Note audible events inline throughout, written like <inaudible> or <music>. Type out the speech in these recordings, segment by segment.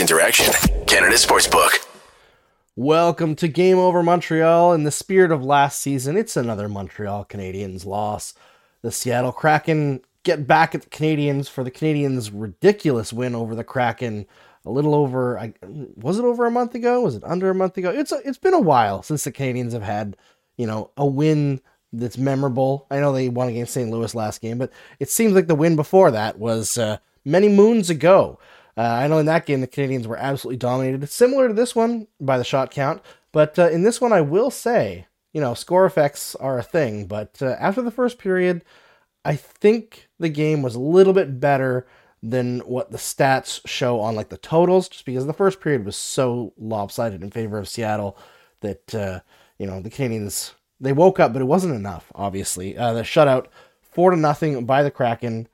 Interaction, Canada Sportsbook. Welcome to Game Over Montreal. In the spirit of last season, it's another Montreal Canadiens loss. The Seattle Kraken get back at the Canadiens for the Canadiens' ridiculous win over the Kraken. A little over, I, was it over a month ago? Was it under a month ago? It's a, it's been a while since the Canadiens have had, you know, a win that's memorable. I know they won against St. Louis last game, but it seems like the win before that was uh, many moons ago. Uh, I know in that game the Canadians were absolutely dominated, similar to this one by the shot count. But uh, in this one, I will say, you know, score effects are a thing. But uh, after the first period, I think the game was a little bit better than what the stats show on like the totals, just because the first period was so lopsided in favor of Seattle that uh, you know the Canadians they woke up, but it wasn't enough. Obviously, uh, the shutout four to nothing by the Kraken,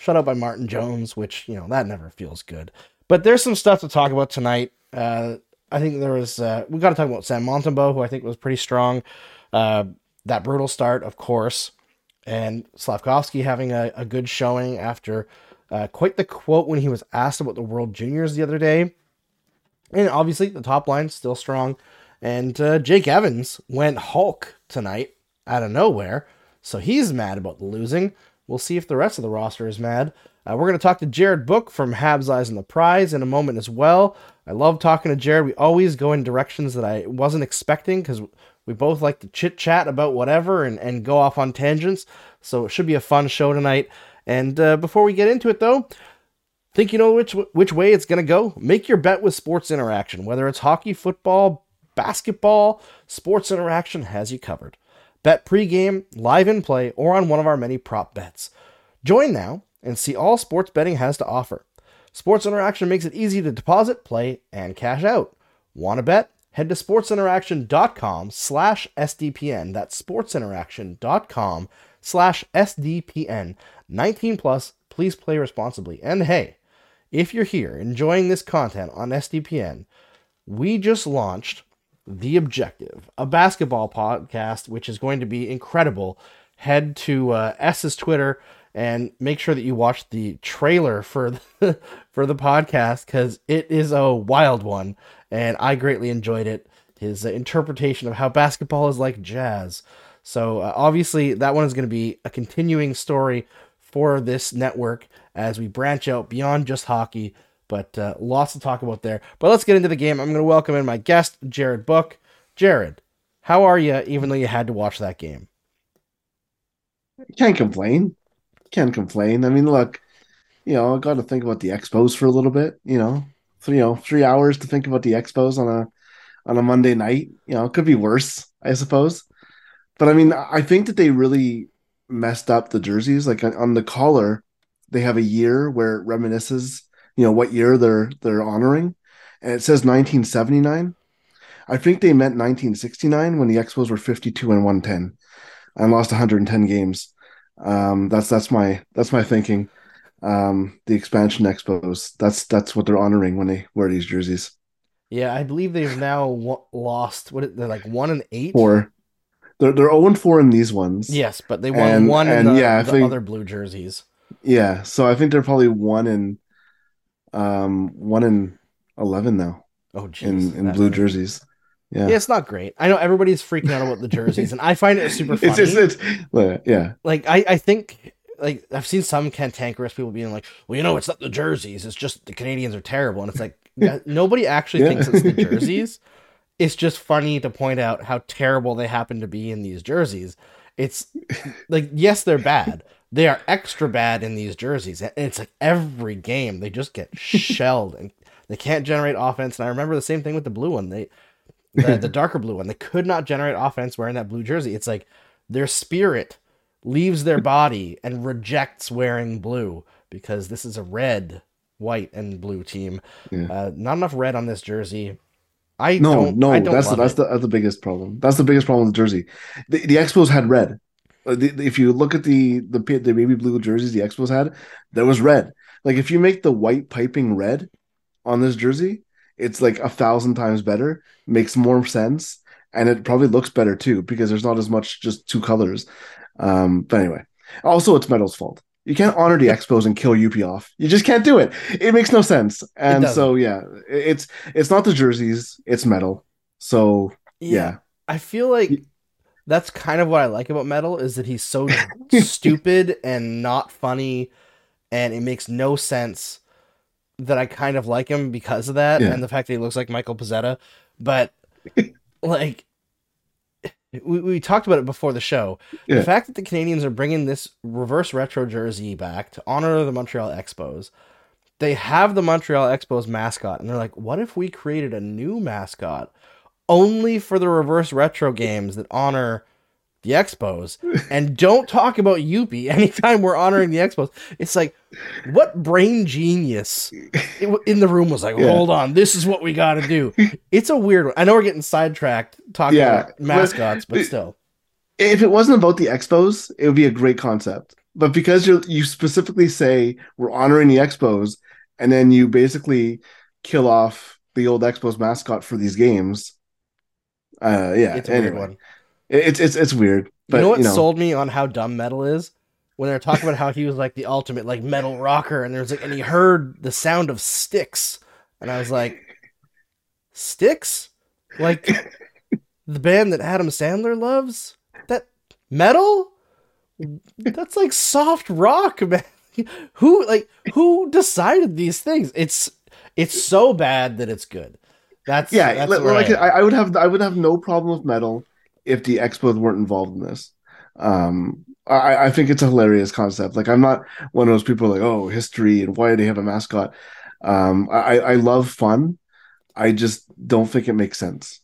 shutout by Martin Jones, which you know that never feels good. But there's some stuff to talk about tonight. Uh, I think there was uh, we got to talk about Sam Montembeault, who I think was pretty strong. Uh, that brutal start, of course, and Slafkovsky having a, a good showing after uh, quite the quote when he was asked about the World Juniors the other day. And obviously, the top line still strong. And uh, Jake Evans went Hulk tonight out of nowhere. So he's mad about losing. We'll see if the rest of the roster is mad. Uh, we're going to talk to Jared Book from Habs Eyes on the Prize in a moment as well. I love talking to Jared. We always go in directions that I wasn't expecting because we both like to chit chat about whatever and, and go off on tangents. So it should be a fun show tonight. And uh, before we get into it, though, think you know which which way it's going to go? Make your bet with Sports Interaction. Whether it's hockey, football, basketball, Sports Interaction has you covered. Bet pregame, live in play, or on one of our many prop bets. Join now and see all sports betting has to offer. Sports Interaction makes it easy to deposit, play, and cash out. Want to bet? Head to sportsinteraction.com slash SDPN. That's sportsinteraction.com slash SDPN. 19 plus, please play responsibly. And hey, if you're here enjoying this content on SDPN, we just launched The Objective, a basketball podcast, which is going to be incredible. Head to uh, S's Twitter and make sure that you watch the trailer for the, <laughs> for the podcast because it is a wild one, and I greatly enjoyed it. His uh, interpretation of how basketball is like jazz. So uh, obviously, that one is going to be a continuing story for this network as we branch out beyond just hockey. But uh, lots to talk about there. But let's get into the game. I'm going to welcome in my guest, Jared Book. Jared, how are you? Even though you had to watch that game, can't complain can't complain. I mean, look, you know, I got to think about the Expos for a little bit. You know, so, you know, three hours to think about the Expos on a on a Monday night. You know, it could be worse, I suppose. But I mean, I think that they really messed up the jerseys. Like on the collar, they have a year where it reminisces, you know, what year they're they're honoring, and it says 1979. I think they meant 1969 when the Expos were 52 and 110 and lost 110 games. Um, that's that's my that's my thinking. Um, the expansion expos. That's that's what they're honoring when they wear these jerseys. Yeah, I believe they've now lost. What they're like one and eight. Four. They're they're zero oh and four in these ones. Yes, but they won and, one and in the, yeah, the think, other blue jerseys. Yeah, so I think they're probably one in, um, one in eleven now. Oh, geez, in in blue jerseys. Yeah. yeah. it's not great. I know everybody's freaking out about the jerseys, and I find it super <laughs> funny. It's, it's, it's, yeah. Like I, I think like I've seen some cantankerous people being like, "Well, you know, it's not the jerseys; it's just the Canadians are terrible." And it's like <laughs> nobody actually yeah. thinks it's the <laughs> jerseys. It's just funny to point out how terrible they happen to be in these jerseys. It's like yes, they're bad. They are extra bad in these jerseys, and it's like every game they just get shelled and they can't generate offense. And I remember the same thing with the blue one. They the, the <laughs> darker blue one. They could not generate offense wearing that blue jersey. It's like their spirit leaves their body and rejects wearing blue because this is a red, white, and blue team. Yeah. Uh, not enough red on this jersey. I no, no. I that's the, that's the that's the biggest problem. That's the biggest problem with the jersey. The, the Expos had red. Uh, if you look at the the the baby blue jerseys the Expos had, there was red. Like if you make the white piping red on this jersey, it's like a thousand times better, makes more sense, and it probably looks better too because there's not as much just two colors. Um, but anyway, also it's Metal's fault. You can't honor the Expos and kill Youppi off. You just can't do it. It makes no sense. And so yeah, it's it's not the jerseys, it's metal. So yeah. I feel like that's kind of what I like about Metal is that he's so <laughs> stupid and not funny and it makes no sense that I kind of like him because of that Yeah. and the fact that he looks like Michael Pezzetta. But <laughs> like we, we talked about it before the show. Yeah. The fact that the Canadians are bringing this reverse retro jersey back to honor the Montreal Expos, they have the Montreal Expos mascot, and they're like, what if we created a new mascot only for the reverse retro games that honor the Expos <laughs> and don't talk about Youppi anytime we're honoring the Expos? It's like, what brain genius <laughs> in the room was like, Yeah. hold on, this is what we got to do. <laughs> It's a weird one. I know we're getting sidetracked talking Yeah, about but- mascots, but still. if it wasn't about the Expos, it would be a great concept. But because you you specifically say we're honoring the Expos, and then you basically kill off the old Expos mascot for these games, uh, yeah. It's a anyway, weird one. It's it's it's weird. But you know what you know, sold me on how dumb metal is? When they're talking about how he was like the ultimate like metal rocker, and there's like, and he heard the sound of sticks, and I was like, Styx, like the band that Adam Sandler loves. That metal, that's like soft rock, <laughs> man. Who like who decided these things? It's it's so bad that it's good. That's yeah. That's like I. I, I would have I would have no problem with metal if the Expos weren't involved in this. Um, I, I think it's a hilarious concept. Like I'm not one of those people like, oh, history and why do they have a mascot? Um, I, I love fun. I just don't think it makes sense.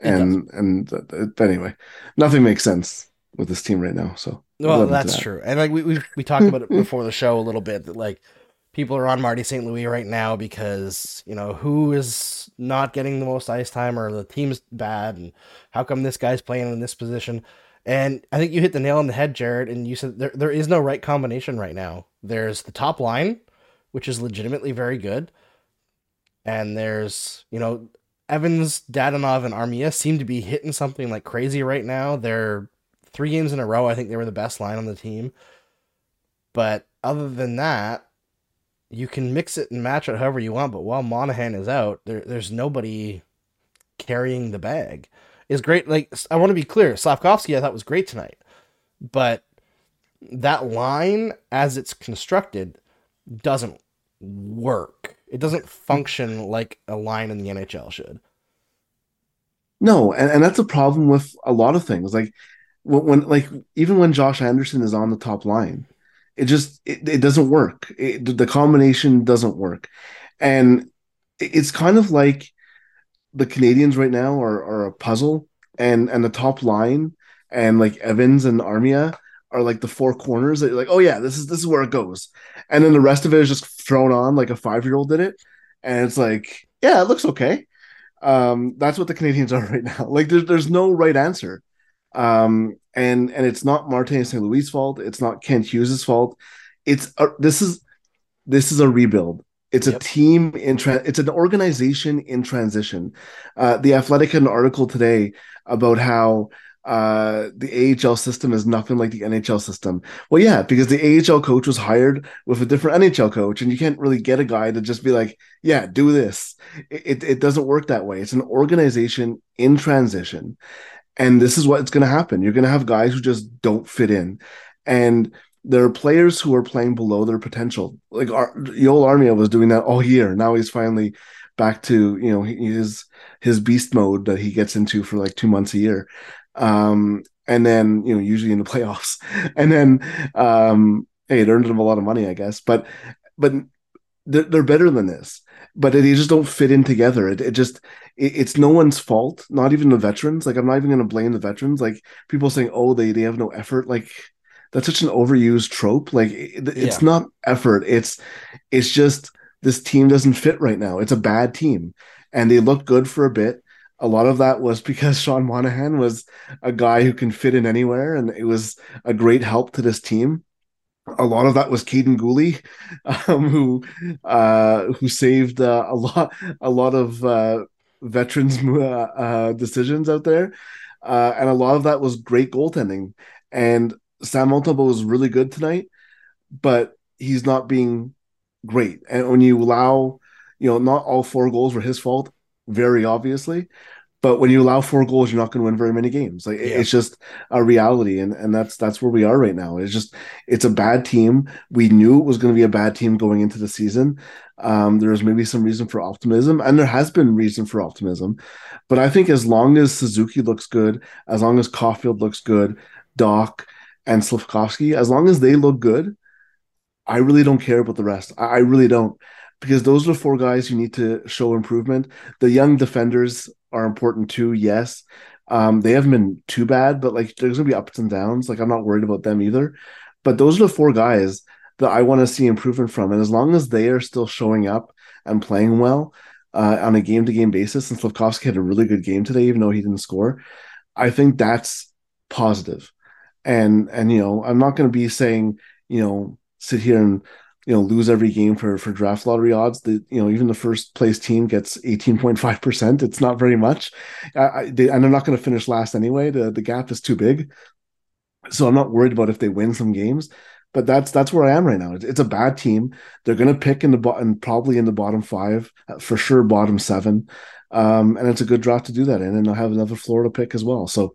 It And and uh, anyway, nothing makes sense with this team right now. So Well, that's that. true. And like we we we talked about it before the show a little bit that like people are on Marty St. Louis right now because, you know, who is not getting the most ice time or the team's bad and how come this guy's playing in this position? And I think you hit the nail on the head, Jared, and you said there there is no right combination right now. There's the top line, which is legitimately very good. And there's, you know, Evans, Dadonov, and Armia seem to be hitting something like crazy right now. They're three games in a row. I think they were the best line on the team. But other than that, you can mix it and match it however you want. But while Monahan is out, there, there's nobody carrying the bag. Is great. Like I want to be clear, Slafkovsky I thought was great tonight, but that line as it's constructed doesn't work. It doesn't function like a line in the NHL should. No, and, and that's a problem with a lot of things. Like when, like even when Josh Anderson is on the top line, it just it, it doesn't work. It, the combination doesn't work, and it's kind of like the Canadians right now are are a puzzle, and and the top line and like Evans and Armia are like the four corners that you're like, oh yeah, this is this is where it goes, and then the rest of it is just thrown on like a five year old did it, and it's like, yeah, it looks okay. Um, that's what the Canadians <laughs> are right now. Like there's there's no right answer. Um, and and it's not Martin St. Louis' fault. It's not Kent Hughes' fault. It's a, this is this is a rebuild. It's a Yep. team in tra- it's an organization in transition. Uh, the Athletic had an article today about how uh, the AHL system is nothing like the NHL system. Well, yeah, because the AHL coach was hired with a different NHL coach, and you can't really get a guy to just be like, "Yeah, do this." It it, it doesn't work that way. It's an organization in transition, and this is what's going to happen. You're going to have guys who just don't fit in, and there are players who are playing below their potential. Like Ar- Yoel Armia was doing that all year. Now he's finally back to you know his his beast mode that he gets into for like two months a year, um, and then you know usually in the <laughs> playoffs, and then um, hey, it earned him a lot of money, I guess. But but they're better than this. But they just don't fit in together. It, it just it, it's no one's fault. Not even the veterans. Like I'm not even going to blame the veterans. Like people saying, oh, they they have no effort. Like that's such an overused trope. Like it, it's Yeah. not effort. It's it's just this team doesn't fit right now. It's a bad team, and they looked good for a bit. A lot of that was <laughs> because Sean Monahan was a guy who can fit in anywhere, and it was a great help to this team. A lot of that was Kaiden Guhle, um, who uh, who saved uh, a lot a lot of uh, veterans <laughs> uh, uh, decisions out there, uh, and a lot of that was great goaltending. And Sam Montembeault was really good tonight, but he's not being great. And when you allow, you know, not all four goals were his fault, very obviously, but when you allow four goals, you're not going to win very many games. Like yeah. it's just a reality, and and that's that's where we are right now. It's just it's a bad team. We knew it was going to be a bad team going into the season. Um, there was maybe some reason for optimism, and there has been reason for optimism. But I think as long as Suzuki looks good, as long as Caufield looks good, Dach and Slafkovsky, as long as they look good, I really don't care about the rest. I, I really don't because those are the four guys you need to show improvement. The young defenders are important too. Yes, um, they haven't been too bad, but like there's gonna be ups and downs. Like I'm not worried about them either. But those are the four guys that I want to see improvement from, and as long as they are still showing up and playing well uh, on a game to game basis, and Slafkovsky had a really good game today, even though he didn't score, I think that's positive. And and you know I'm not to be saying you know sit here and you know lose every game for for draft lottery odds that you know even the first place team gets 18.5% it's not very much. I, they, and they're not going to finish last anyway. The, the gap is too big. So i'm not worried about if they win some games but that's that's where i am right now. It's, it's a bad team. They're going to pick in the bottom probably in the bottom five uh, for sure bottom seven. Um, and it's a good draft to do that in and they'll have another florida pick as well. So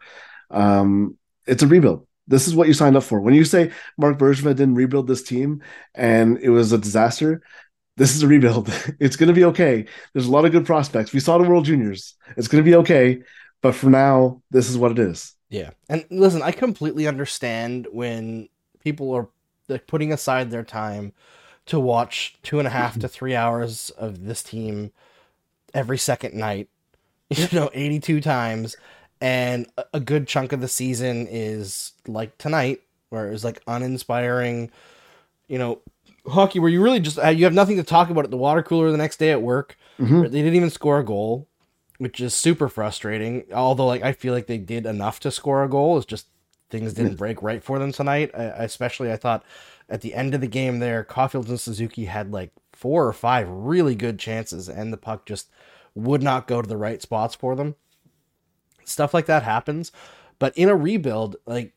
um, it's a rebuild this is what you signed up for. When you say Marc Bergevin didn't rebuild this team and it was a disaster, this is a rebuild. <laughs> It's going to be okay. There's a lot of good prospects. We saw the World Juniors. It's going to be okay. But for now, this is what it is. Yeah. And listen, I completely understand when people are like, putting aside their time to watch two and a half to three hours of this team every second night, <laughs> you know, 82 times and a good chunk of the season is like tonight where it was like uninspiring. You know hockey where you really just uh, you have nothing to talk about at the water cooler the next day at work. Mm-hmm. they didn't even score a goal which is super frustrating. Although like i feel like they did enough to score a goal. It's just things didn't break right for them tonight. I, especially i thought at the end of the game there Caufield and suzuki had like four or five really good chances and the puck just would not go to the right spots for them stuff like that happens. But in a rebuild, like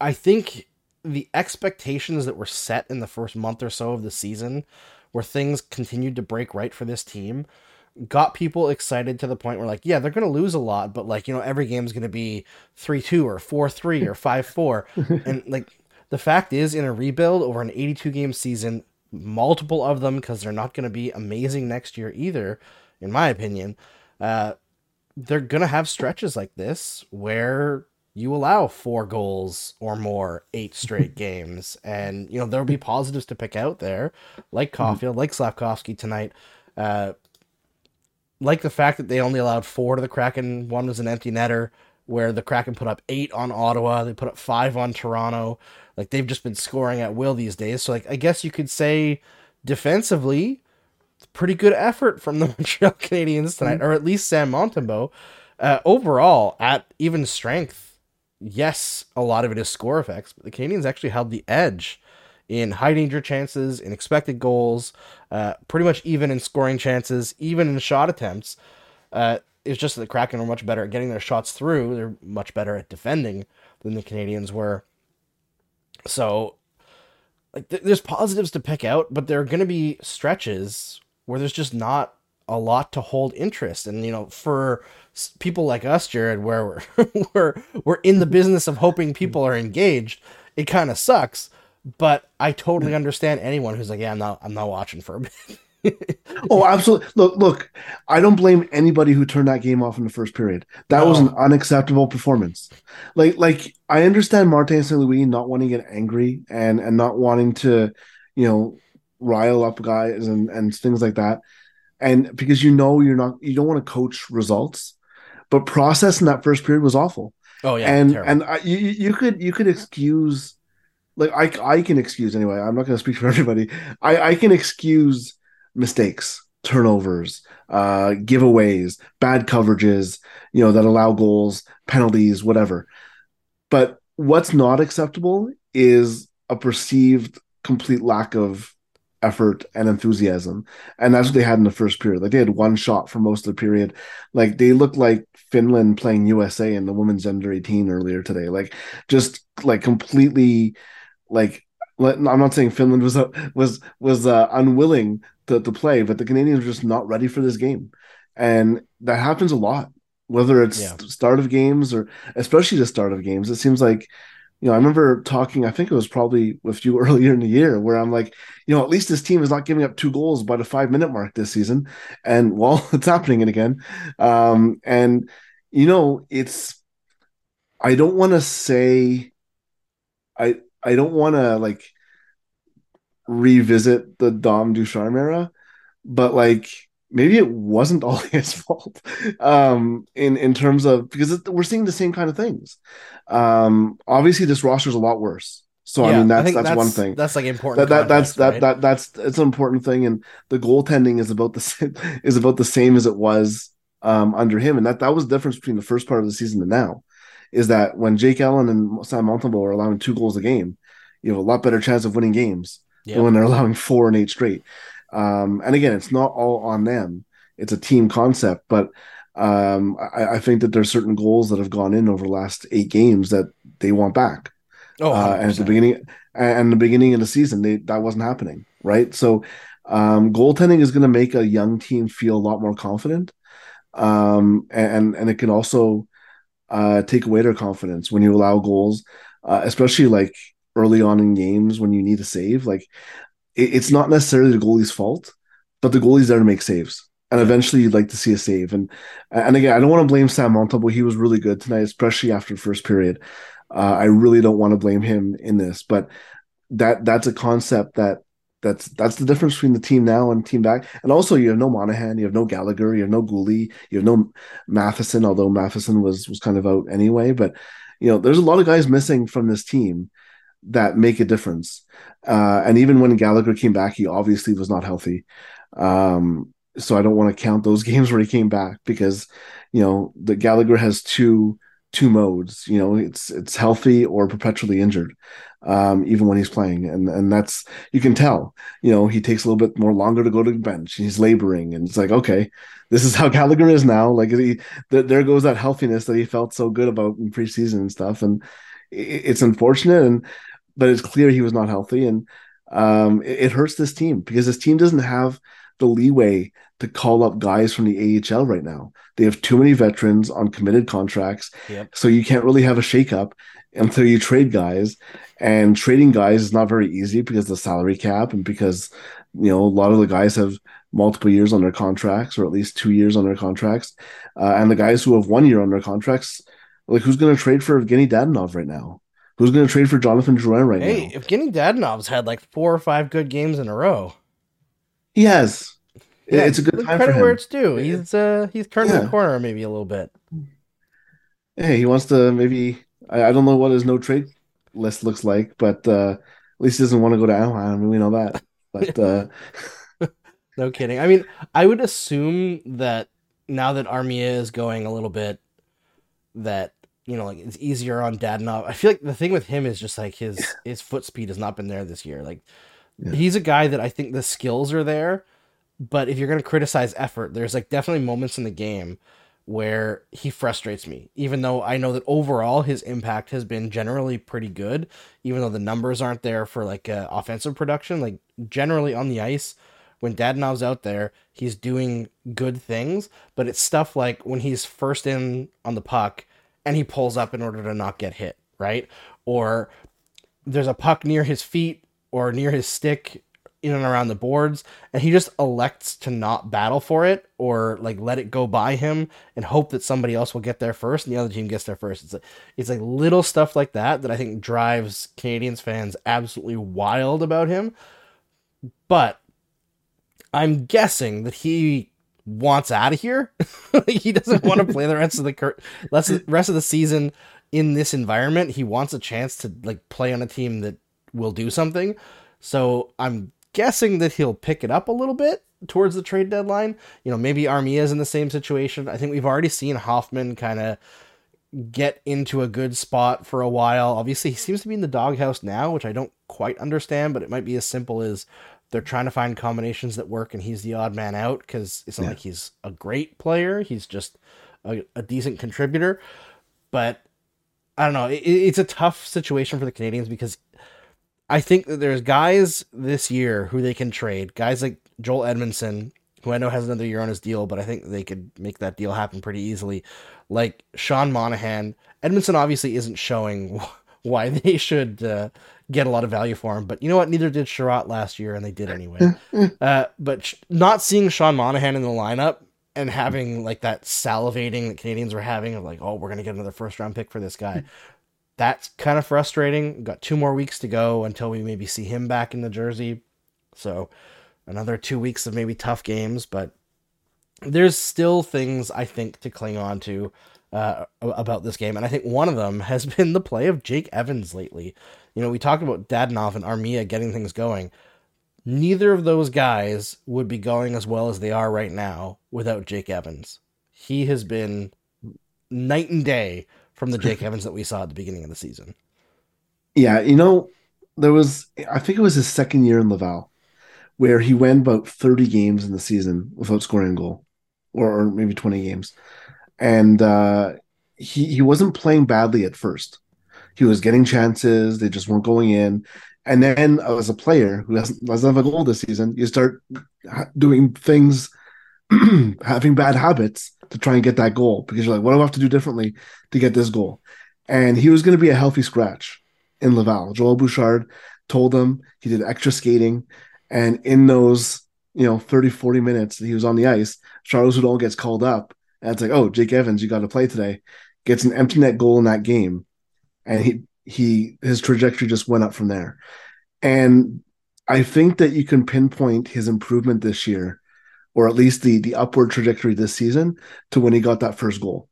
I think the expectations that were set in the first month or so of the season, where things continued to break right for this team, got people excited to the point where like, yeah, they're gonna lose a lot, but like, you know, every game's gonna be three two or four three or five four. <laughs> and like the fact is in a rebuild over an 82 game season, multiple of them, because they're not gonna be amazing next year either, in my opinion. Uh, they're gonna have stretches like this where you allow four goals or more eight straight <laughs> games and you know there'll be positives to pick out there like mm-hmm. Caufield like Slafkovsky tonight. Uh, like the fact that they only allowed four to the Kraken one was an empty netter where the Kraken put up eight on Ottawa they put up five on Toronto. Like they've just been scoring at will these days. So like I guess you could say defensively pretty good effort from the <laughs> Montreal Canadiens tonight, mm-hmm. or at least Sam Montembeault. Uh, overall, at even strength, yes, a lot of it is score effects, but the Canadiens actually held the edge in high danger chances, in expected goals, uh, pretty much even in scoring chances, even in shot attempts. Uh, it's just that the Kraken are much better at getting their shots through. They're much better at defending than the Canadians were. So, like, th- there's positives to pick out, but there are going to be stretches where there's just not a lot to hold interest. And you know for people like us jared where we're <laughs> we're, we're in the business of hoping people are engaged it kind of sucks. But i totally mm. understand anyone who's like yeah i'm not i'm not watching for a bit. <laughs> Oh absolutely look look i don't blame anybody who turned that game off in the first period. That no. was an unacceptable performance. Like like i understand martin st louis not wanting to get angry and and not wanting to you know rile up guys and and things like that. And because you know you're not you don't want to coach results but process in that first period was awful. Oh yeah and terrible. and I, you you could you could excuse like i i can excuse anyway i'm not going to speak for <laughs> everybody. I i can excuse mistakes turnovers uh giveaways bad coverages you know that allow goals penalties whatever. But what's not acceptable is a perceived complete lack of effort and enthusiasm. And that's what they had in the first period. Like they had one shot for most of the period. Like they looked like Finland playing USA in the women's under 18 earlier today. Like just like completely like I'm not saying Finland was uh, <laughs> was was uh, unwilling to, to play, but the Canadians were just not ready for this game, and that happens a lot. Whether it's Yeah. start of games or especially the start of games, it seems like you know, I remember talking, I think it was probably with <laughs> you earlier in the year, where I'm like, you know, at least this team is not giving up two goals by the five minute mark this season. And <laughs> well, it's happening again. Um, and, you know, it's, I don't want to say, I, I don't want to like revisit the Dom Ducharme era, but like, maybe it wasn't <laughs> all his fault um in in terms of because it, we're seeing the same kind of things um obviously this roster is a lot worse so i mean I that's that's, one thing That's like important. that, that that's context, that right? that that's it's an important thing and the goaltending is about the <laughs> same is about the same as it was um under him and that that was the difference between the first part of the season and now is that when Jake Allen and Sam Montembeault are allowing two goals a game you have a lot better chance of winning games Yeah. than when they're <laughs> allowing four and eight straight um and again it's not all on them. It's a team concept but um I, I think that there's certain goals that have gone in over the last eight games that they want back. Oh, uh, and at the beginning and the beginning of the season they that wasn't happening right? So um goaltending is going to make a young team feel a lot more confident. Um and and it can also uh take away their confidence when you allow goals uh, especially like early on in games when you need a save. Like it's not necessarily the goalie's fault but the goalie's there to make saves and eventually you'd like to see a save and and again i don't want to blame sam montembeault he was really good tonight especially after the first period uh, I really don't want to blame him in this, but that that's a concept that that's that's the difference between the team now and team back. And also, you have no Monahan, you have no Gallagher, you have no Guhle, you have no Matheson. Although Matheson was was kind of out anyway, but you know, there's a lot of guys missing from this team that make a difference. Uh, and even when Gallagher came back, he obviously was not healthy. Um, so I don't want to count those <laughs> games where he came back because you know the Gallagher has two two modes. You know, it's it's healthy or perpetually injured, um, even when he's playing, and and that's you can tell. You know, he takes a little bit more longer to go to the bench. He's laboring, and it's like, okay, this is <laughs> how Gallagher is now. Like, he, th- there goes that healthiness that he felt so good about in preseason and stuff, and it, it's unfortunate, and but it's clear he was not healthy, and um, it, it hurts this team because this team doesn't have the leeway to call up guys from the AHL right now. They have too many veterans on committed contracts. Yep. So you can't really have a shakeup until you trade guys. And trading guys is not very easy because of the salary cap and because, you know, a lot of the guys have multiple years on their contracts or at least two years on their contracts. Uh, and the guys who have one year on their contracts, like who's going to trade for Evgeny Dadonov right now? Who's going to trade for Jonathan Drouin right now? Hey, now? if Evgeny Dadonov's had like four or five good games in a row. He has. Yeah, it's a good time credit for where him. it's due. He's uh he's turned Yeah. the corner maybe a little bit. Hey, he wants to maybe. I, I don't know what his no trade list looks like, but uh, at least he doesn't want to go to Anaheim. I mean, we know that. But uh, <laughs> No kidding. I mean, I would assume that now that Armia is going a little bit, that you know, like it's easier on Dadonov. I feel like the thing with him is just like his his foot speed has not been there this year. Like Yeah. he's a guy that I think the skills are there, but if you're gonna criticize effort, there's like definitely moments in the game where he frustrates me. Even though I know that overall his impact has been generally pretty good, even though the numbers aren't there for like uh, offensive production. Like generally on the ice, when Dadonov's out there, he's doing good things, but it's stuff like when he's first in on the puck and he pulls up in order to not get hit, right? Or there's a puck near his feet or near his stick in and around the boards and he just elects to not battle for it or like let it go by him and hope that somebody else will get there first and the other team gets there first it's like it's like little stuff like that that i think drives canadians fans absolutely wild about him but i'm guessing that he wants out of here. <laughs> He doesn't want to <laughs> play the rest of the cur- rest of- rest of the season in this environment. He wants a chance to like play on a team that will do something. So i'm guessing that he'll pick it up a little bit towards the trade deadline. You know maybe armia is in the same situation. I think we've already seen hoffman kind of get into a good spot for a while. Obviously he seems to be in the doghouse now which i don't quite understand but it might be as simple as they're trying to find combinations that work and he's the odd man out because it's not Yeah. like he's a great player he's just a, a decent contributor but i don't know it, it's a tough situation for the canadians because I think that there's guys this year who they can trade. Guys like Joel Edmondson, who I know has another year on his deal, but I think they could make that deal happen pretty easily. Like Sean Monahan. Edmondson obviously isn't showing <laughs> why <laughs> they should uh, get a lot of value for him, but you know what? Neither did Chiarot last year, and they did anyway. uh, but sh- not seeing Sean Monahan in the lineup and having like that salivating that Canadians were having of like, oh, we're gonna get another first round pick for this guy. That's kind of frustrating. We've got two more weeks to go until we maybe see him back in the jersey. So another two weeks of maybe tough games, but there's still things I think to cling on to uh, about this game, and I think one of them has <laughs> been the play of Jake Evans lately. You know, we talked about Dadonov and Armia getting things going. Neither of those guys would be going as well as they are right now without Jake Evans. He has been night and day from the Jake <laughs> Evans that we saw at the beginning of the season. Yeah, you know, there was I think it was his second year in Laval where he went about 30 games in the season without scoring a goal. Or, or maybe 20 games. And uh he he wasn't playing badly at first. He was getting chances, they just weren't going in. And then as a player who doesn't, doesn't have a goal this season, you start doing things <clears throat> having bad habits to try and get that goal because you're like, what do I have to do differently to get this goal? And he was going to be a healthy scratch in Laval. Joel Bouchard told him he did extra skating. And in those, you know, 30, 40 minutes that he was on the ice, Charles Hudon gets called up. And it's like, oh, Jake Evans, you got to play today. Gets an empty net goal in that game. And he, he, his trajectory just went up from there. And I think that you can pinpoint his improvement this year or at least the the upward trajectory this season to when he got that first goal.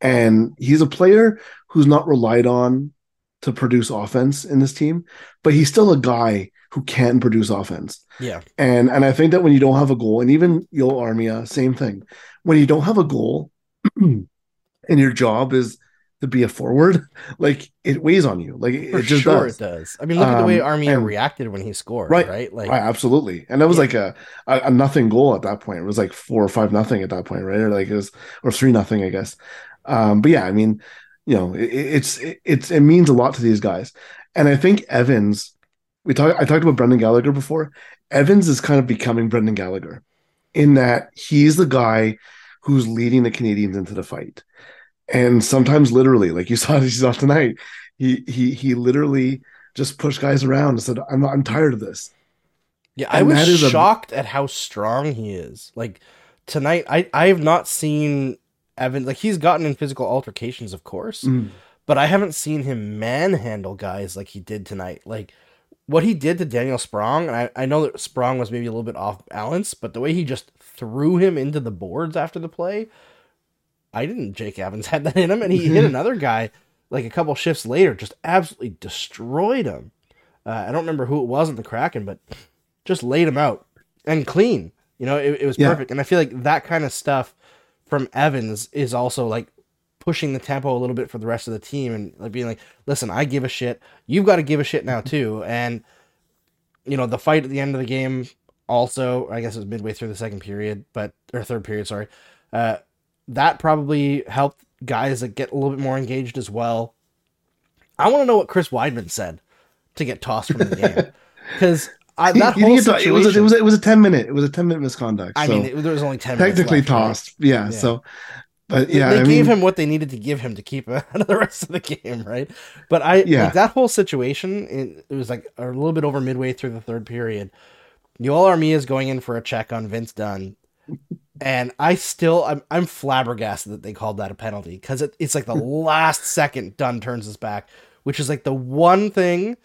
And he's a player who's not relied on to produce offense in this team, but he's still a guy who can produce offense. Yeah. And and I think that when you don't have a goal, and even Joel Armia, same thing. When you don't have a goal <clears throat> and your job is to be a forward, <laughs> like it weighs on you. Like For it just sure does. it does. I mean, look at the way Um, Armia and- reacted when he scored, Right. right? Like Right, absolutely. And that was Yeah. like a, a a nothing goal at that point. It was like four or five nothing at that point, right? Or like it was or three nothing, I guess. Um, but yeah, I mean, you know, it, it's it, it's it means a lot to these guys. And I think Evans, we talked I talked about Brendan Gallagher before. Evans is kind of becoming Brendan Gallagher in that he's the guy who's leading the Canadians into the fight. And sometimes literally, like you <laughs> saw this off tonight, he he he literally just pushed guys around and said, I'm I'm tired of this. Yeah, I was is a- shocked at how strong he is. Like tonight, I I have not seen Evan like he's gotten in physical altercations, of course, Mm. but I haven't seen him manhandle guys like he did tonight. Like what he did to Daniel Sprong, and I, I know that Sprong was maybe a little bit off balance, but the way he just threw him into the boards after the play, I didn't. Jake Evans <laughs> had that in him, and he hit <laughs> another guy like a couple shifts later, just absolutely destroyed him. Uh, I don't remember who it was in the Kraken, but just laid him out and clean. You know, it, it was Yeah. perfect. And I feel like that kind of stuff from Evans is also like pushing the tempo a little bit for the rest of the team and like being like, listen, I give a shit. You've got to give a shit now too. And you know, the fight at the end of the game also, I guess it was midway through the second period, but or third period, sorry. Uh, that probably helped guys that get a little bit more engaged as well. I want to know what Chris Wideman said to get tossed from the game <laughs> because that He- whole situation. it was a, it was a, it was a ten minute it was a ten minute misconduct. I so mean, it, there was only ten. minutes technically right? tossed. Yeah, Yeah. So, but They- yeah, they I gave mean, him what they needed to give him to keep <laughs> out of the rest of the game, right? But I Yeah. like that whole situation. It, it was like a little bit over midway through the third period. Yoel Armia is going in for a check on Vince Dunn, and I still I'm I'm flabbergasted that they called that a penalty because it, it's like the <laughs> last second Dunn turns his back, which is like the one thing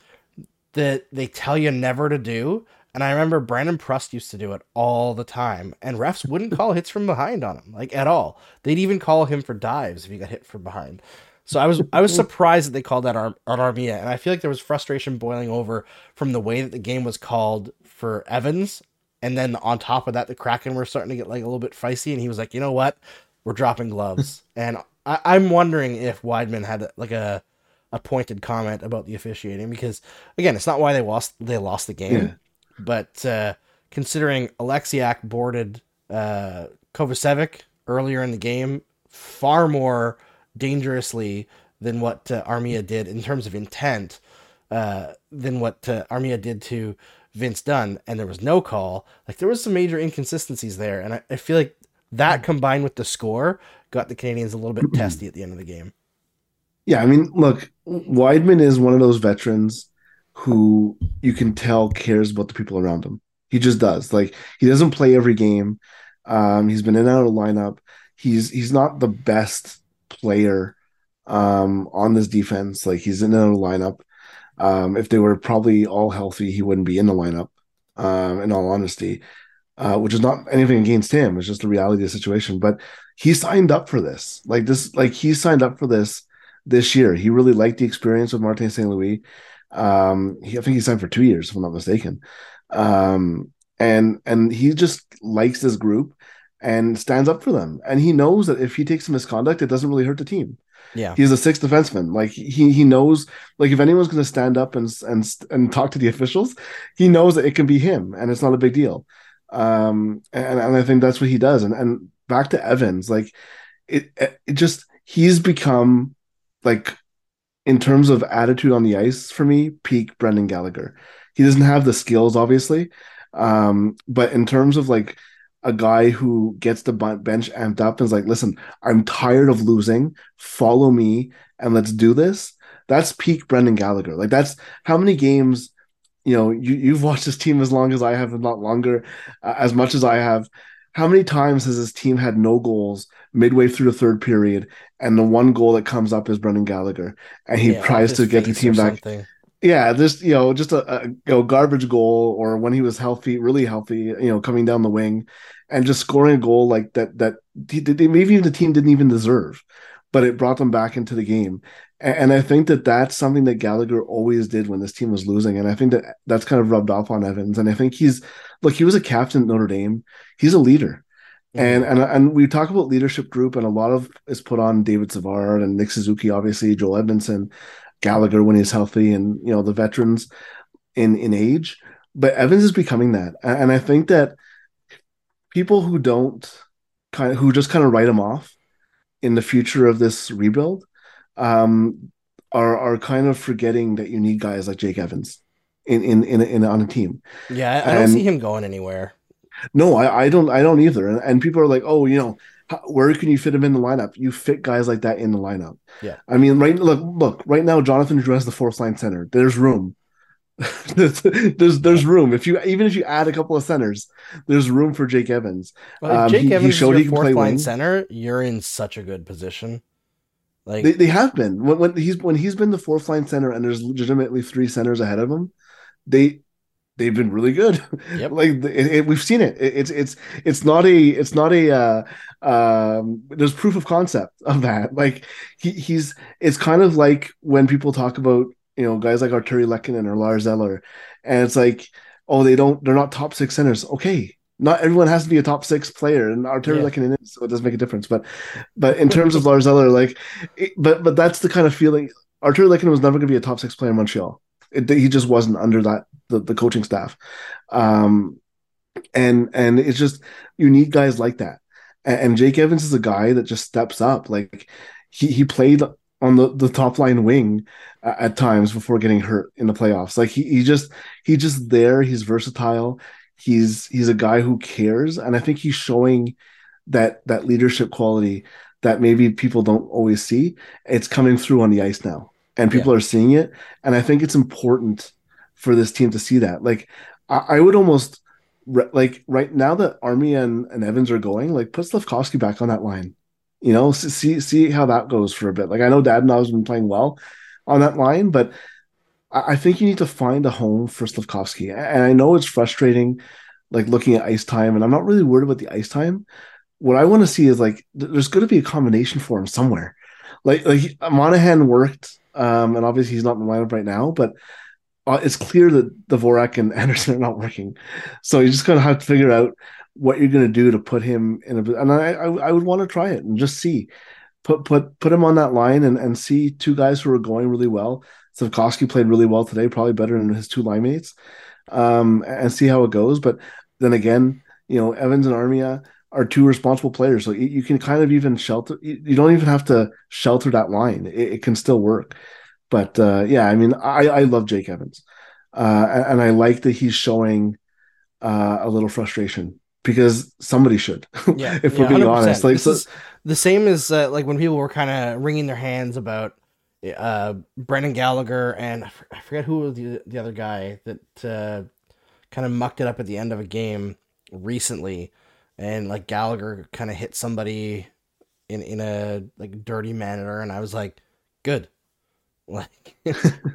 that they tell you never to do. And I remember Brandon Prust used to do it all the time, and refs wouldn't call hits from behind on him, like at all. They'd even call him for dives if he got hit from behind. So I was I was surprised that they called that on, Armia, and I feel like there was frustration boiling over from the way that the game was called for Evans, and then on top of that, the Kraken were starting to get like a little bit feisty, and he was like, you know what, we're dropping gloves, and I, I'm wondering if Wideman had like a a pointed comment about the officiating because again, it's not why they lost they lost the game, Yeah. But uh, considering Oleksiak boarded uh, Kovacevic earlier in the game far more dangerously than what uh, Armia did in terms of intent. uh, than what uh, Armia did to Vince Dunn, and there was no call. Like there was some major inconsistencies there, and I, I feel like that combined with the score got the Canadians a little bit testy at the end of the game. Yeah, I mean, look, Wideman is one of those veterans who you can tell cares about the people around him. He just does. Like he doesn't play every game. Um, he's been in and out of lineup. He's he's not the best player um, on this defense. Like he's in and out of lineup. Um, if they were probably all healthy, he wouldn't be in the lineup. Um, in all honesty, uh, which is not anything against him. It's just the reality of the situation. But he signed up for this. Like this, like he signed up for this this year. He really liked the experience with Martin St. Louis. Um, he, I think he signed for two years, if I'm not mistaken. Um, and and he just likes this group and stands up for them. And he knows that if he takes misconduct, it doesn't really hurt the team. Yeah, he's a sixth defenseman. Like he he knows like if anyone's going to stand up and and and talk to the officials, he knows that it can be him, and it's not a big deal. Um, and and I think that's what he does. And and back to Evans, like it it just he's become like in terms of attitude on the ice for me, peak Brendan Gallagher. He doesn't have the skills, obviously, um, but in terms of like a guy who gets the bench amped up and is like, listen, I'm tired of losing. Follow me and let's do this. That's peak Brendan Gallagher. Like that's how many games, you know, you, you've watched this team as long as I have, and not longer, uh, as much as I have. How many times has this team had no goals midway through the third period, and the one goal that comes up is Brendan Gallagher, and he yeah, tries to get the team back. Something yeah, just you know, just a, a you know, garbage goal, or when he was healthy, really healthy, you know, coming down the wing, and just scoring a goal like that that they, maybe the team didn't even deserve, but it brought them back into the game. And, and I think that that's something that Gallagher always did when this team was losing, and I think that that's kind of rubbed off on Evans. And I think he's look, he was a captain at Notre Dame. He's a leader. Mm-hmm. And and and we talk about leadership group, and a lot of is put on David Savard and Nick Suzuki, obviously Joel Edmondson, Gallagher when he's healthy, and you know the veterans in in age. But Evans is becoming that, and I think that people who don't kind of who just kind of write him off in the future of this rebuild um, are are kind of forgetting that you need guys like Jake Evans in in in, in on a team. Yeah, I, I don't see him going anywhere. No, I, I don't I don't either. And, and people are like, oh, you know, how, where can you fit him in the lineup? You fit guys like that in the lineup. Yeah. I mean, right look, look, right now Jonathan Drouin has the fourth line center. There's room. <laughs> there's, there's room. If you even if you add a couple of centers, there's room for Jake Evans. Well, um, Jake he, Evans he showed is your fourth line wing. center, you're in such a good position. Like they, they have been when, when he's when he's been the fourth line center and there's legitimately three centers ahead of him. They they've been really good. <laughs> Yep. like it, it, we've seen it. it. It's it's it's not a it's not a uh, um, there's proof of concept of that. <laughs> Like he, he's it's kind of like when people talk about you know guys like Artturi Lehkonen or Lars Eller, and it's like oh they don't they're not top six centers. Okay, not everyone has to be a top six player, and Artturi yeah. Lehkonen is, so it doesn't make a difference. But but in terms of Lars Eller, like it, but but that's the kind of feeling. Artturi Lehkonen was never going to be a top six player in Montreal. It, he just wasn't under that the, the coaching staff. Um, and and it's just you need guys like that. And, and, Jake Evans is a guy that just steps up. Like he he played on the, the top line wing at, at times before getting hurt in the playoffs. Like he he just he just there. He's versatile. He's he's a guy who cares, and I think he's showing that that leadership quality that maybe people don't always see. It's coming through on the ice now, and people yeah. are seeing it. And I think it's important for this team to see that. Like, I, I would almost like right now that Army and, and Evans are going, like put Slafkovsky back on that line. You know, see see how that goes for a bit. Like I know Dadonov been playing well on that line, but I, I think you need to find a home for Slafkovsky. And I know it's frustrating, like looking at ice time, and I'm not really worried about the ice time. What I want to see is like there's going to be a combination for him somewhere. Like like Monahan worked, um, and obviously he's not in the lineup right now, but uh, it's clear that Dvorak and <laughs> Anderson are not working. So you just kind of have to figure out what you're going to do to put him in a. And I, I, I would want to try it and just see, put put put him on that line and and see two guys who are going really well. Slafkovsky played really well today, probably better than his two line mates, um, and see how it goes. But then again, you know, Evans and Armia are two responsible players, so you, you can kind of even shelter. You, you, don't even have to shelter that line; it, it can still work. But uh, yeah, I mean, I, I love Jake Evans, uh, and I like that he's showing uh, a little frustration because somebody should. <laughs> Yeah, if yeah, we're being 100%. honest, like this so, is the same as uh, like when people were kind of wringing their hands about uh, Brendan Gallagher and I f- I forget who was the the other guy that uh, kind of mucked it up at the end of a game recently, and like Gallagher kind of hit somebody in in a like dirty manner, and I was like, good. <laughs> Like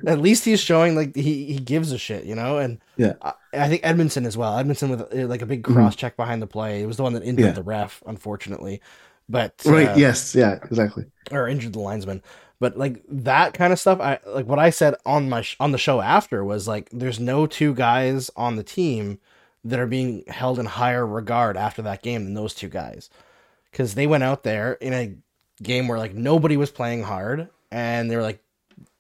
at least he's showing like he, he gives a shit, you know, and Yeah. I, I think Edmundson as well. Edmundson with uh, like a big cross check behind the play. It was the one that injured Yeah. the ref, unfortunately, but right? uh, yes, yeah, exactly. or injured the linesman. But like that kind of stuff, I like what I said on my sh- on the show after was like, there's no two guys on the team that are being held in higher regard after that game than those two guys, because they went out there in a game where like nobody was playing hard, and they were like,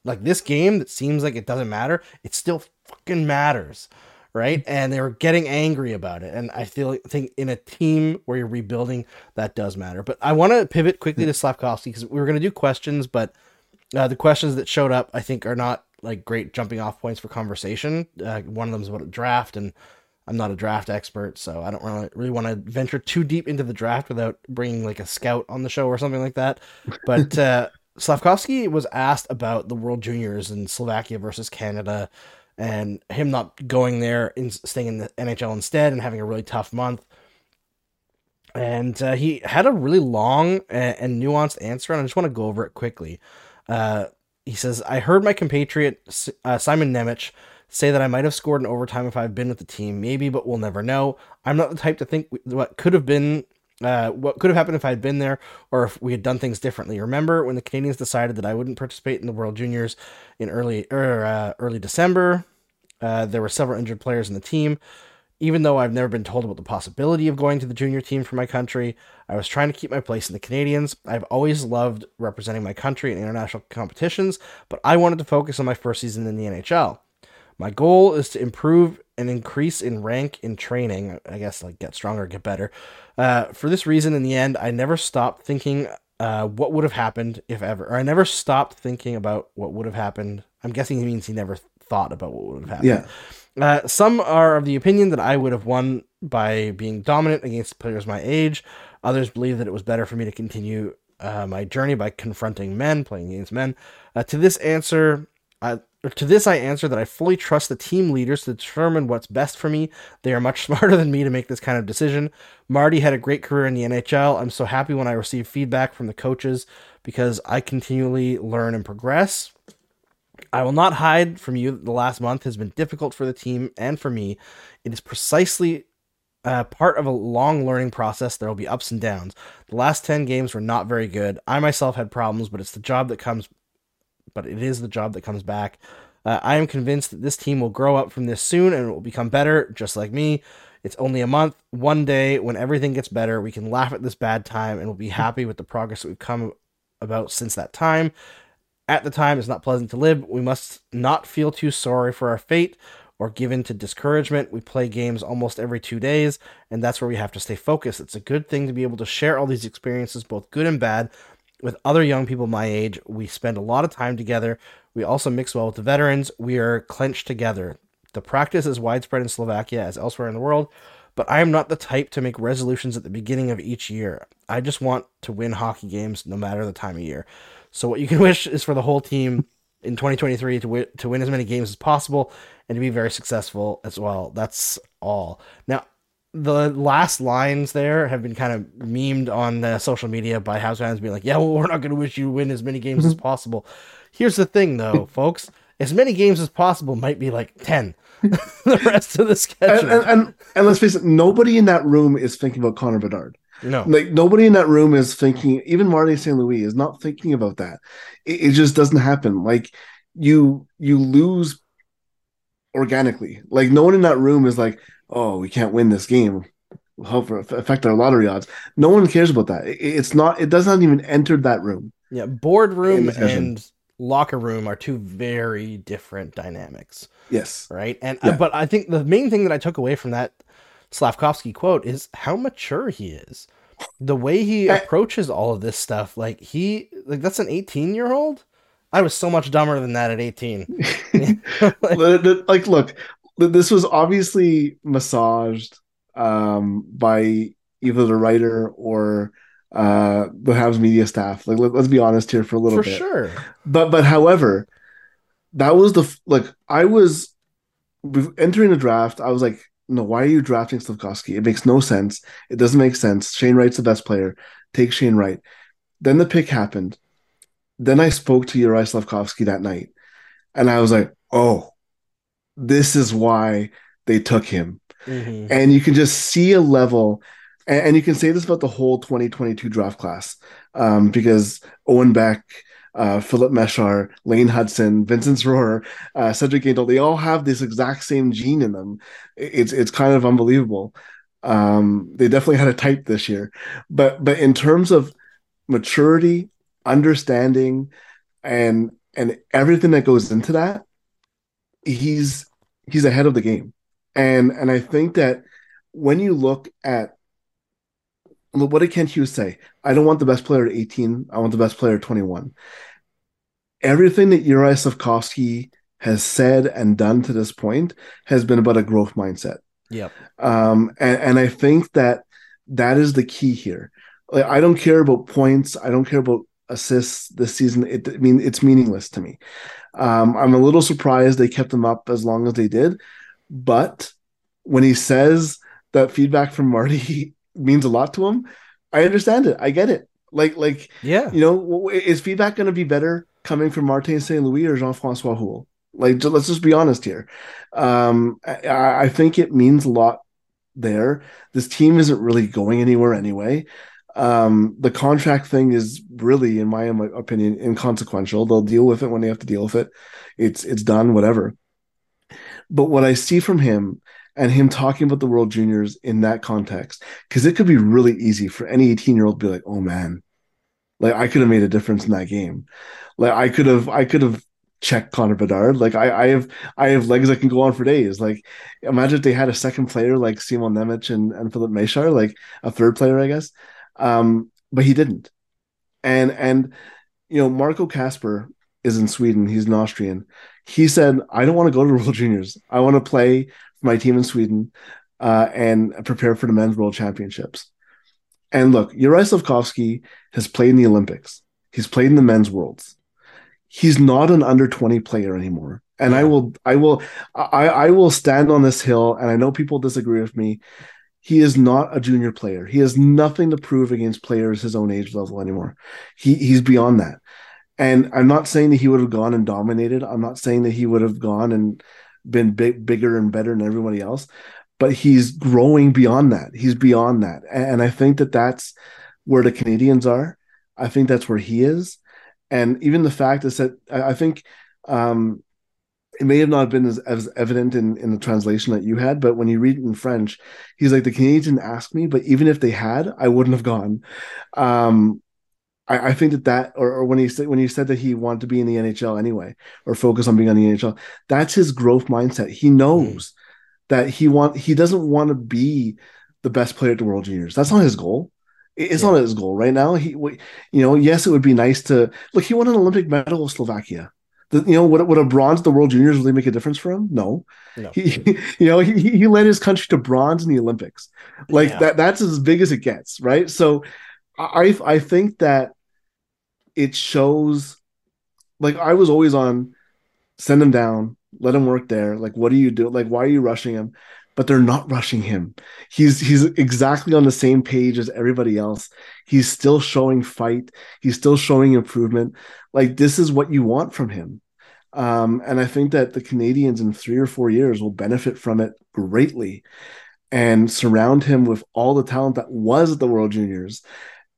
like this game that seems like it doesn't matter, it still fucking matters, right? And they were getting angry about it, and I feel think in a team where you're rebuilding, that does matter. But I want to pivot quickly to Slafkovsky because we were going to do questions, but uh, the questions that showed up, I think, are not like great jumping off points for conversation. Uh, one of them is about a draft, and I'm not a draft expert, so I don't really, really want to venture too deep into the draft without bringing like a scout on the show or something like that. But <laughs> uh, Slafkovsky was asked about the World Juniors in Slovakia versus Canada, and him not going there and staying in the NHL instead and having a really tough month. And uh, he had a really long and, nuanced answer, and I just want to go over it quickly. Uh, he says, I heard my compatriot uh, Simon Nemec say that I might have scored in overtime if I've been with the team. Maybe, but we'll never know. I'm not the type to think what could have been, uh, what could have happened if I had been there or if we had done things differently. Remember when the Canadiens decided that I wouldn't participate in the World Juniors in early er, uh, early December? Uh, there were several injured players in the team. Even though I've never been told about the possibility of going to the junior team for my country, I was trying to keep my place in the Canadiens. I've always loved representing my country in international competitions, but I wanted to focus on my first season in the NHL. My goal is to improve and increase in rank in training. I guess like get stronger, get better. Uh, for this reason, in the end, I never stopped thinking uh, what would have happened if ever, or I never stopped thinking about what would have happened. I'm guessing he means he never thought about what would have happened. Yeah. Uh, some are of the opinion that I would have won by being dominant against players my age. Others believe that it was better for me to continue uh, my journey by confronting men, playing against men. Uh, to this answer, I, to this I answer that I fully trust the team leaders to determine what's best for me. They are much <laughs> smarter than me to make this kind of decision. Marty had a great career in the NHL. I'm so happy when I receive feedback from the coaches because I continually learn and progress. I will not hide from you the last month has been difficult for the team and for me. It is precisely uh, part of a long learning process. There will be ups and downs. The last 10 games were not very good. I myself had problems, but it's the job that comes, but it is the job that comes back. Uh, I am convinced that this team will grow up from this soon and it will become better, just like me. It's only a month. One day, when everything gets better, we can laugh at this bad time and we'll be happy with the progress that we've come about since that time. At the time, it's not pleasant to live. We must not feel too sorry for our fate or given to discouragement. We play games almost every two days, and that's where we have to stay focused. It's a good thing to be able to share all these experiences, both good and bad, with other young people my age. We spend a lot of time together. We also mix well with the veterans. We are clenched together. The practice is widespread in Slovakia as elsewhere in the world, but I am not the type to make resolutions at the beginning of each year. I just want to win hockey games no matter the time of year. So what you can <laughs> wish is for the whole team in 2023 to win, to win as many games as possible and to be very successful as well. That's all. Now, the last lines there have been kind of memed on the social media by Habs fans being like, "Yeah, well, we're not going to wish you win as many games as <laughs> possible." Here's the thing, though, <laughs> folks: as many games as possible might be like ten. <laughs> the rest of the And, schedule, and, and and let's face it, nobody in that room is thinking about Connor Bedard. no, Like nobody in that room is thinking. Even Marty St. Louis is not thinking about that. It, it just doesn't happen. Like you you lose organically. Like no one in that room is like, oh, we can't win this game. We'll help affect our lottery odds. No one cares about that. It, it's not. It does not even enter that room. yeah, boardroom and locker room are two very different dynamics. Yes. right? And Yeah. uh, but I think the main thing that I took away from that Slafkovsky quote is how mature he is. The way he I- approaches all of this stuff, like he like that's an 18 year old I was so much dumber than that at 18. <laughs> <laughs> like, look, this was obviously massaged um, by either the writer or uh, the Habs media staff. Like, let, us be honest here for a little For bit. sure. But, but however, that was the like I was entering the draft. I was like, no, why are you drafting Slafkovsky? It makes no sense. It doesn't make sense. Shane Wright's the best player. Take Shane Wright. Then the pick happened. Then I spoke to Uri Slafkovsky that night, and I was like, oh, this is why they took him. Mm-hmm. And you can just see a level, and, and, you can say this about the whole 2022 draft class, um, because Owen Beck, uh, Filip Mesar, Lane Hutson, Vinzenz Rohrer, uh, Cedric Guindon, they all have this exact same gene in them. It's it's kind of unbelievable. Um, they definitely had a type this year, but but in terms of maturity, understanding, and and everything that goes into that, he's he's ahead of the game. And and I think that when you look at what did Kent Hughes say? I don't want the best player at 18. I want the best player at 21. Everything that Uri Slafkovsky has said and done to this point has been about a growth mindset. Yeah. Um, and, and I think that that is the key here. Like, I don't care about points. I don't care about assists this season. It I mean it's meaningless to me. Um, I'm a little surprised they kept him up as long as they did, but when he says that feedback from Marty <laughs> means a lot to him, I understand it. I get it. Like like yeah, you know, is feedback going to be better coming from Martin St. Louis or Jean Francois Houle? Like let's just be honest here. Um, I, I think it means a lot there. This team isn't really going anywhere anyway um, the contract thing is really, in my opinion, inconsequential. They'll deal with it when they have to deal with it. It's it's done, whatever. But what I see from him and him talking about the World Juniors in that context, because it could be really easy for any 18 year old to be like, "Oh man, like I could have made a difference in that game. Like I could have, I could have checked Connor Bedard. Like I, I have, I have legs that can go on for days. Like imagine if they had a second player like Simon Nemec and, and Filip Mesar, like a third player, I guess um, but he didn't. And and you know, Marco Kasper is in Sweden. He's an Austrian. He said, "I don't want to go to the <laughs> World Juniors. I want to play for my team in Sweden uh, and prepare for the men's World Championships." And look, Uri Slafkovsky has played in the Olympics. He's played in the men's worlds. He's not an under 20 player anymore. And I will, I will, I, I will stand on this hill. And I know people disagree with me he is not a junior player. He has nothing to prove against players his own age level anymore. He he's beyond that. And I'm not saying that he would have gone and dominated. I'm not saying that he would have gone and been big, bigger and better than everybody else. But he's growing beyond that. He's beyond that, and I think that that's where the Canadiens are. I think that's where he is, and even the fact is that I think um, it may have not been as, as evident in, in the translation that you had, but when you read it in French, he's like, the Canadiens didn't ask me, but even if they had, I wouldn't have gone. Um, I, I, think that that, or, or when he said when he said that he wanted to be in the NHL anyway, or focus on being on the NHL, that's his growth mindset. He knows mm. that he want he doesn't want to be the best player at the World Juniors. That's not his goal. It's yeah. not his goal right now. He, you know, yes, it would be nice to look. He won an Olympic medal with Slovakia the, you know, would, would a bronze at the World Juniors really make a difference for him? No. no. He, you know, he, he led his country to bronze in the Olympics. Like yeah. that, that's as big as it gets, right? So I, I think that it shows, like, I was always on send him down, let him work there. Like, what do you do? Like, why are you rushing him? But they're not rushing him. He's he's exactly on the same page as everybody else. He's still showing fight. He's still showing improvement. Like this is what you want from him. Um, and I think that the Canadiens in three or four years will benefit from it greatly and surround him with all the talent that was at the World Juniors.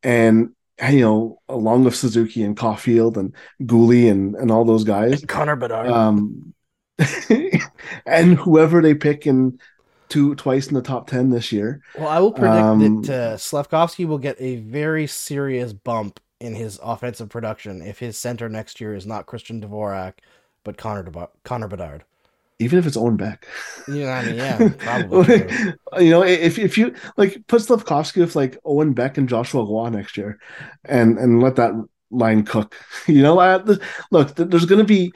And, you know, along with Suzuki and Caufield and Guhle and, and all those guys. And Connor Bedard. Um, <laughs> and whoever they pick in two twice in the top 10 this year. Well, I will predict um, that uh, Slafkovsky will get a very serious bump in his offensive production if his center next year is not Christian Dvorak but Connor De- Connor Bedard. Even if it's Owen Beck. Yeah, I mean, yeah, <laughs> probably. you know, if if you like put Slafkovsky with like Owen Beck and Joshua Roy next year, and and let that line cook. <laughs> You know, I, look, there's going to be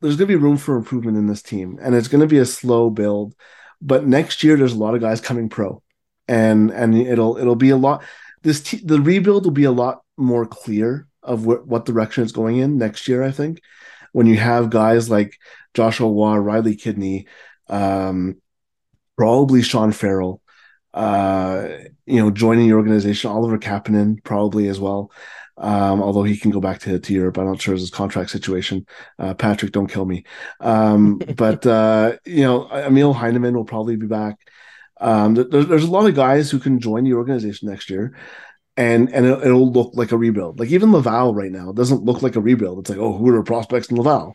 there's going to be room for improvement in this team, and it's going to be a slow build. But next year, there's a lot of guys coming pro, and and it'll it'll be a lot. This te- the rebuild will be a lot more clear of wh- what direction it's going in next year. I think when you have guys like Joshua Roy, Riley Kidney, um, probably Sean Farrell, uh, you know, joining the organization, Oliver Kapanen probably as well. Um, although he can go back to, to Europe, I'm not sure his contract situation. Uh, Patrick, don't kill me. Um, <laughs> but uh, you know, Emil Heineman will probably be back. Um, there's, there's a lot of guys who can join the organization next year, and and it'll, it'll, look like a rebuild. Like even Laval right now doesn't look like a rebuild. It's like, oh, who are prospects in Laval?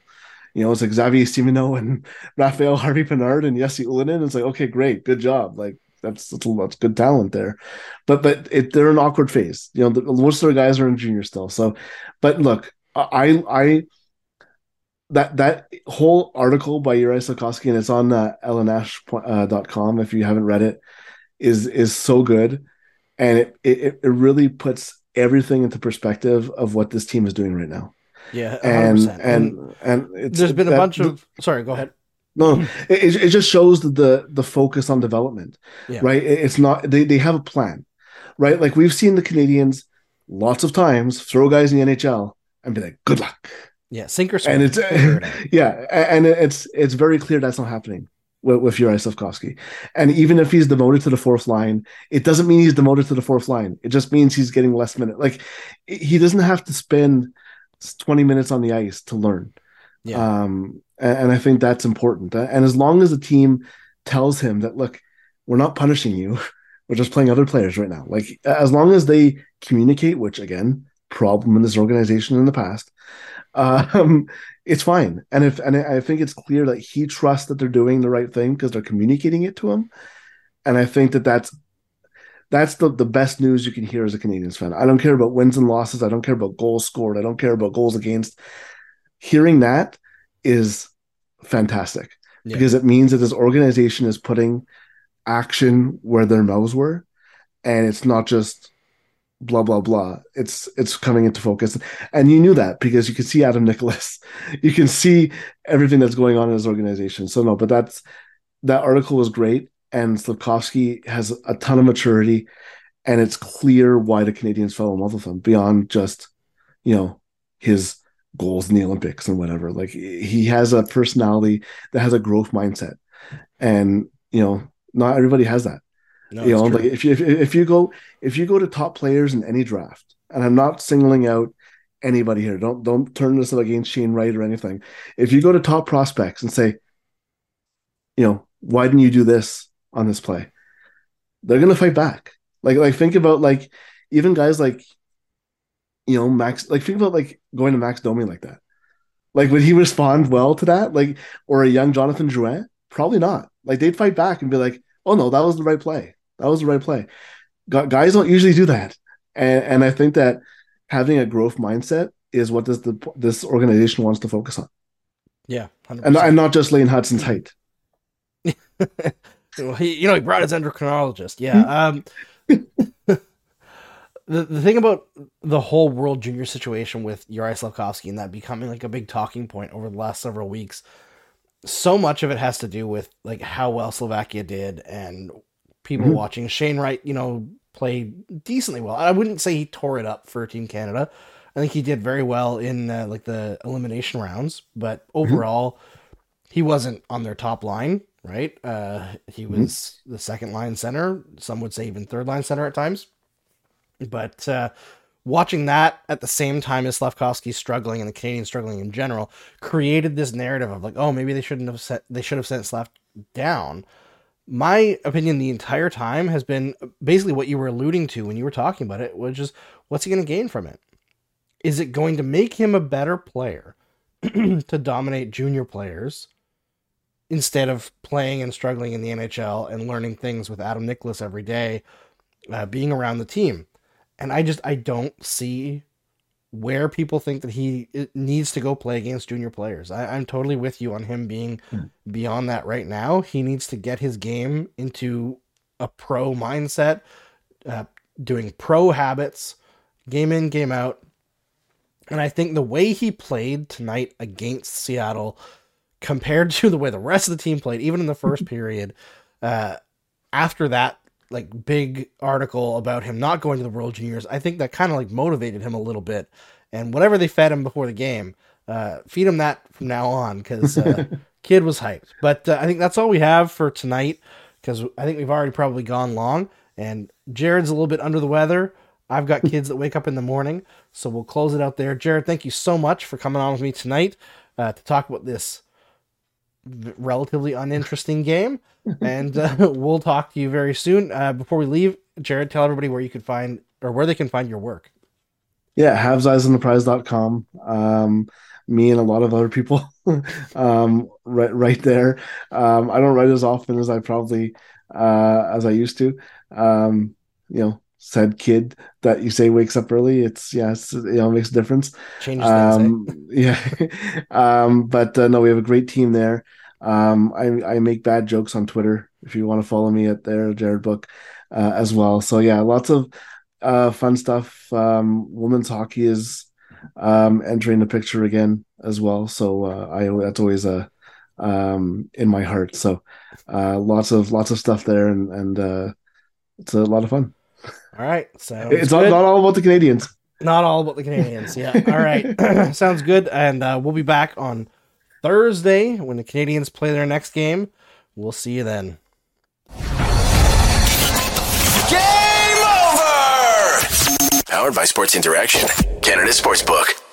You know, it's like Xavier Simoneau and <laughs> Raphael Harvey Pinard and Jesse Ylönen. It's like, okay, great, good job. Like that's that's, that's good talent there, but but it, they're an awkward phase. You know, the, most of their guys are in junior still. So, but look, I I that that whole article by Uri Slafkovsky and it's on uh, lnh.com uh, if you haven't read it is is so good and it, it it really puts everything into perspective of what this team is doing right now. Yeah, 100%. and and and there's been a bunch of sorry, go ahead. No, it, it just shows the the focus on development, yeah. right? It's not they they have a plan, right? Like we've seen the Canadiens lots of times throw guys in the NHL and be like, "Good luck." Yeah, sink or swim. And it's <laughs> yeah, and it's it's very clear that's not happening with, with Uri Slafkovsky. And even if he's demoted to the fourth line, it doesn't mean he's demoted to the fourth line. It just means he's getting less minutes. Like he doesn't have to spend 20 minutes on the ice to learn. Yeah. Um, and, and I think that's important. And as long as the team tells him that, look, we're not punishing you, <laughs> we're just playing other players right now. Like as long as they communicate, which again, problem in this organization in the past, um, <laughs> it's fine. And if and I think it's clear that he trusts that they're doing the right thing because they're communicating it to him. And I think that that's that's the, the best news you can hear as a Canadiens fan. I don't care about wins and losses. I don't care about goals scored. I don't care about goals against. Hearing that is fantastic yeah. because it means that this organization is putting action where their mouths were and it's not just blah blah blah. It's it's coming into focus. And you knew that because you can see adam <laughs> nicholas. You can see everything that's going on in his organization. So no but that's that article was great. And Slafkovsky has a ton of maturity. And it's clear why the canadiens fell in love with him beyond just you know his goals in the Olympics and whatever. Like he has a personality that has a growth mindset, and you know, not everybody has that. No, you know, true. like if you if, if you go if you go to top players in any draft, and I'm not singling out anybody here. Don't don't turn this against Shane Wright or anything. If you go to top prospects and say, you know, why didn't you do this on this play? They're gonna fight back. Like like think about like even guys like you know, Max, like think about like going to Max Domi like that. Like, would he respond well to that? Like, or a young Jonathan Drouin? Probably not. Like, they'd fight back and be like, oh no, that was the right play. That was the right play. Guys don't usually do that. And, and I think that having a growth mindset is what this, the, this organization wants to focus on. Yeah. 100%. And, and not just Lane Hutson's height. <laughs> well, he, you know, he brought his endocrinologist. Yeah. Um, <laughs> the, the thing about the whole World Junior situation with Uri Slafkovsky and that becoming like a big talking point over the last several weeks, so much of it has to do with like how well Slovakia did and people mm-hmm. watching Shane Wright, you know, play decently well. I wouldn't say he tore it up for Team Canada. I think he did very well in uh, like the elimination rounds, but mm-hmm. overall, mm-hmm. he wasn't on their top line. Right, uh, he mm-hmm. was mm-hmm. the second line center. Some would say even third line center at times. But uh, watching that at the same time as Slafkovsky struggling and the Canadiens struggling in general created this narrative of like, oh, maybe they shouldn't have set they should have sent Slav down. My opinion the entire time has been basically what you were alluding to when you were talking about it, which is what's he going to gain from it? Is it going to make him a better player <clears throat> to dominate junior players instead of playing and struggling in the NHL and learning things with Adam Nicholas every day, uh, being around the team? and I just I don't see where people think that he needs to go play against junior players. I, am totally with you on him being mm. beyond that right now. He needs to get his game into a pro mindset, uh, doing pro habits, game in, game out, And I think the way he played tonight against Seattle compared <laughs> to the way the rest of the team played, even in the first <laughs> period, uh, after that like big article about him not going to the World Juniors, I think that kind of like motivated him a little bit. And whatever they fed him before the game, uh, feed him that from now on because uh, <laughs> kid was hyped. But uh, I think that's all we have for tonight because I think we've already probably gone long. And Jared's a little bit under the weather. I've got kids that wake up in the morning, so we'll close it out there. Jared, thank you so much for coming on with me tonight uh, to talk about this relatively uninteresting game. and uh, <laughs> we'll talk to you very soon. Uh, before we leave, Jared, tell everybody where you can find or where they can find your work. Yeah, habseyesontheprize.com. Um, me and a lot of other people <laughs> um, right right there. Um, I don't write as often as I probably uh, as I used to. Um, you know, said kid that you say wakes up early. It's yeah, it all makes a difference. Changes things. Um, <laughs> yeah, um, but uh, no, we have a great team there. Um, I I make bad jokes on Twitter. If you want to follow me at there, Jared Book, uh, as well. So yeah, lots of uh, fun stuff. Um, women's hockey is um, entering the picture again as well. So uh, I that's always a um, in my heart. So uh, lots of lots of stuff there, and and uh, it's a lot of fun. All right, so it's not, not all about the Canadiens. Not all about the Canadiens. Yeah. All right, <clears throat> sounds good. And uh, we'll be back on Thursday when the Canadiens play their next game. We'll see you then. Game over! Powered by Sports Interaction, Canada Sportsbook.